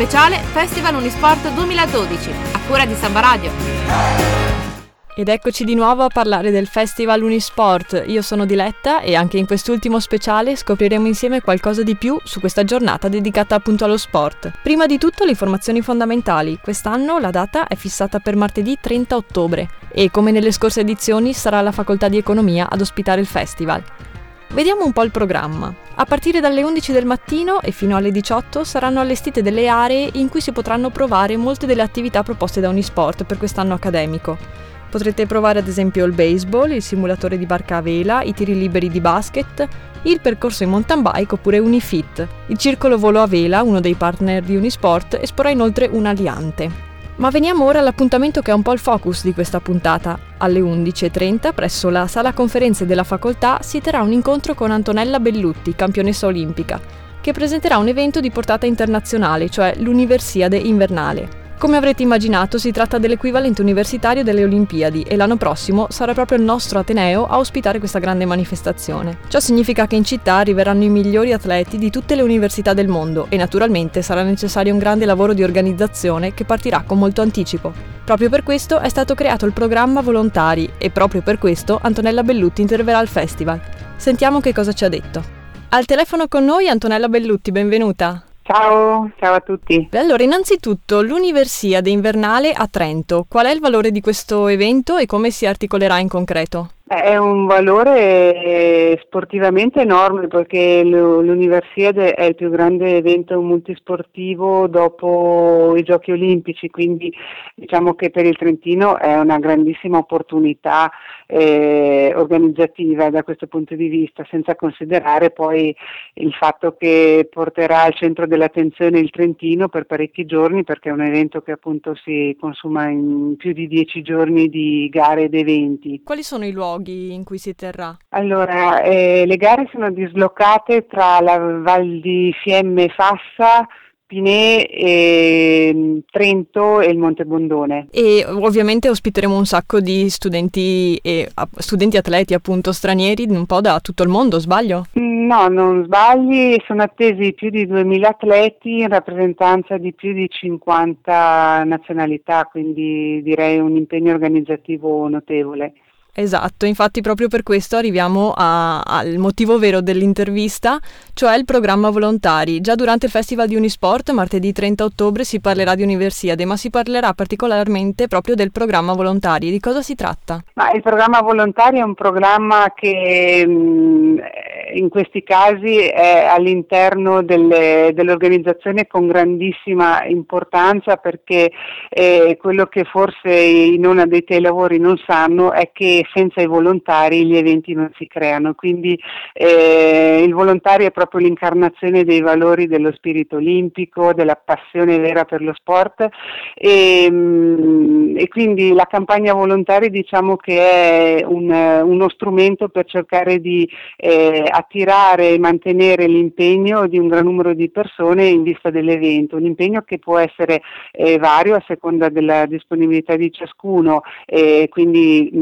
speciale Festival Unisport 2012, a cura di Samba Radio. Ed eccoci di nuovo a parlare del Festival Unisport. Io sono Diletta e anche in quest'ultimo speciale scopriremo insieme qualcosa di più su questa giornata dedicata appunto allo sport. Prima di tutto le informazioni fondamentali. Quest'anno la data è fissata per martedì 30 ottobre e come nelle scorse edizioni sarà la Facoltà di Economia ad ospitare il festival. Vediamo un po' il programma. A partire dalle 11 del mattino e fino alle 18 saranno allestite delle aree in cui si potranno provare molte delle attività proposte da Unisport per quest'anno accademico. Potrete provare ad esempio il baseball, il simulatore di barca a vela, i tiri liberi di basket, il percorso in mountain bike oppure Unifit. Il circolo volo a vela, uno dei partner di Unisport, esporrà inoltre un aliante. Ma veniamo ora all'appuntamento che è un po' il focus di questa puntata. Alle 11.30 presso la sala conferenze della facoltà si terrà un incontro con Antonella Bellutti, campionessa olimpica, che presenterà un evento di portata internazionale, cioè l'Universiade Invernale. Come avrete immaginato, si tratta dell'equivalente universitario delle Olimpiadi e l'anno prossimo sarà proprio il nostro Ateneo a ospitare questa grande manifestazione. Ciò significa che in città arriveranno i migliori atleti di tutte le università del mondo e naturalmente sarà necessario un grande lavoro di organizzazione che partirà con molto anticipo. Proprio per questo è stato creato il programma Volontari e proprio per questo Antonella Bellutti interverrà al festival. Sentiamo che cosa ci ha detto. Al telefono con noi Antonella Bellutti, benvenuta. Ciao, ciao a tutti. Allora, innanzitutto l'Universiade Invernale a Trento, qual è il valore di questo evento e come si articolerà in concreto? È un valore sportivamente enorme perché l'Universiade è il più grande evento multisportivo dopo i Giochi Olimpici, quindi diciamo che per il Trentino è una grandissima opportunità eh, organizzativa da questo punto di vista, senza considerare poi il fatto che porterà al centro dell'attenzione il Trentino per parecchi giorni perché è un evento che appunto si consuma in più di dieci giorni di gare ed eventi. Quali sono i luoghi? Luoghi in cui si terrà? Allora, eh, le gare sono dislocate tra la Val di Fiemme Fassa, Pinè, e Trento e il Monte Bondone. E ovviamente ospiteremo un sacco di studenti e studenti atleti appunto stranieri un po' da tutto il mondo, sbaglio? No, non sbagli, sono attesi più di 2000 atleti in rappresentanza di più di 50 nazionalità, quindi direi un impegno organizzativo notevole. Esatto, infatti proprio per questo arriviamo a, al motivo vero dell'intervista, cioè il programma volontari. Già durante il Festival di Unisport, martedì 30 ottobre, si parlerà di Universiade, ma si parlerà particolarmente proprio del programma volontari. Di cosa si tratta? Ma il programma volontari è un programma che mm, in questi casi è all'interno delle, dell'organizzazione con grandissima importanza perché eh, quello che forse i non addetti ai lavori non sanno è che senza i volontari gli eventi non si creano, quindi eh, il volontario è proprio l'incarnazione dei valori dello spirito olimpico, della passione vera per lo sport. E, mm, e quindi la campagna volontari diciamo che è un, uno strumento per cercare di eh, attirare e mantenere l'impegno di un gran numero di persone in vista dell'evento, un impegno che può essere eh, vario a seconda della disponibilità di ciascuno, eh, quindi mh,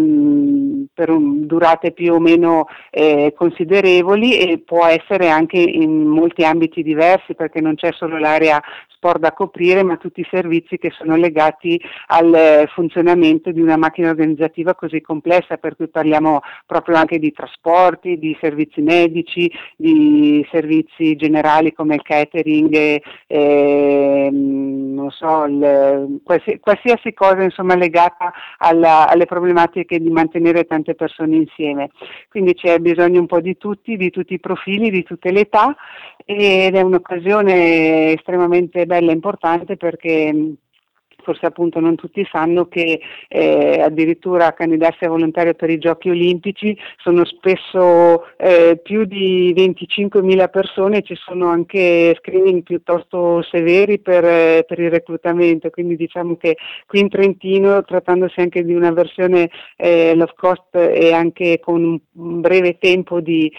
per un, durate più o meno eh, considerevoli e può essere anche in molti ambiti diversi perché non c'è solo l'area sport da coprire ma tutti i servizi che sono legati al funzionamento di una macchina organizzativa così complessa per cui parliamo proprio anche di trasporti, di servizi medici, di servizi generali come il catering, e, e, non so, il, qualsiasi, qualsiasi, cosa insomma, legata alla, alle problematiche di mantenere tante persone insieme. Quindi c'è bisogno un po' di tutti, di tutti i profili, di tutte le età ed è un'occasione estremamente bella e importante perché forse appunto non tutti sanno che eh, addirittura candidarsi a volontario per i giochi olimpici sono spesso eh, più di 25.000 persone, ci sono anche screening piuttosto severi per, eh, per, il reclutamento, quindi diciamo che qui in Trentino trattandosi anche di una versione eh, low cost e anche con un breve tempo di,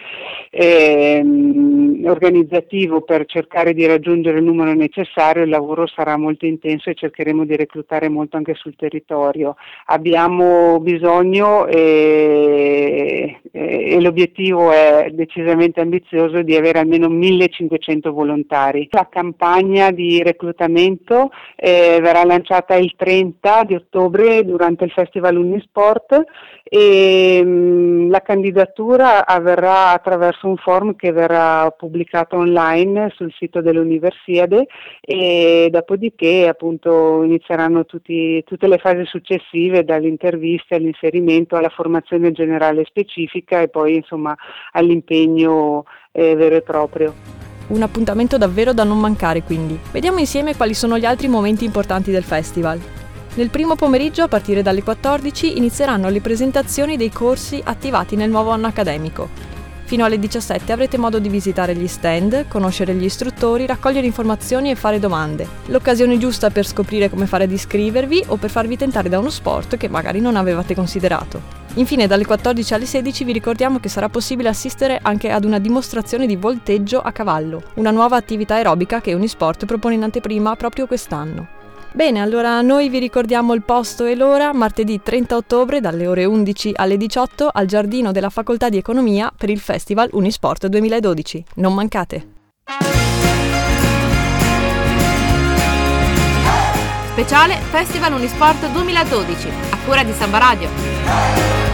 ehm, organizzativo per cercare di raggiungere il numero necessario, il lavoro sarà molto intenso e cercheremo di reclutare molto anche sul territorio. Abbiamo bisogno e, e l'obiettivo è decisamente ambizioso di avere almeno 1500 volontari. La campagna di reclutamento eh, verrà lanciata il 30 di ottobre durante il Festival Unisport e mh, mm, la candidatura avverrà attraverso un form che verrà pubblicato online sul sito dell'Universiade e dopodiché appunto inizieranno tutti, tutte le fasi successive dalle interviste all'inserimento alla formazione generale specifica e poi insomma all'impegno eh, vero e proprio. Un appuntamento davvero da non mancare quindi. Vediamo insieme quali sono gli altri momenti importanti del festival. Nel primo pomeriggio, a partire dalle 14, inizieranno le presentazioni dei corsi attivati nel nuovo anno accademico. Fino alle 17 avrete modo di visitare gli stand, conoscere gli istruttori, raccogliere informazioni e fare domande. L'occasione giusta per scoprire come fare ad iscrivervi o per farvi tentare da uno sport che magari non avevate considerato. Infine, dalle 14 alle 16 vi ricordiamo che sarà possibile assistere anche ad una dimostrazione di volteggio a cavallo, una nuova attività aerobica che Unisport propone in anteprima proprio quest'anno. Bene, allora noi vi ricordiamo il posto e l'ora martedì 30 ottobre dalle ore 11 alle 18 al giardino della Facoltà di Economia per il Festival Unisport 2012. Non mancate! Speciale Festival Unisport 2012 a cura di Samba Radio.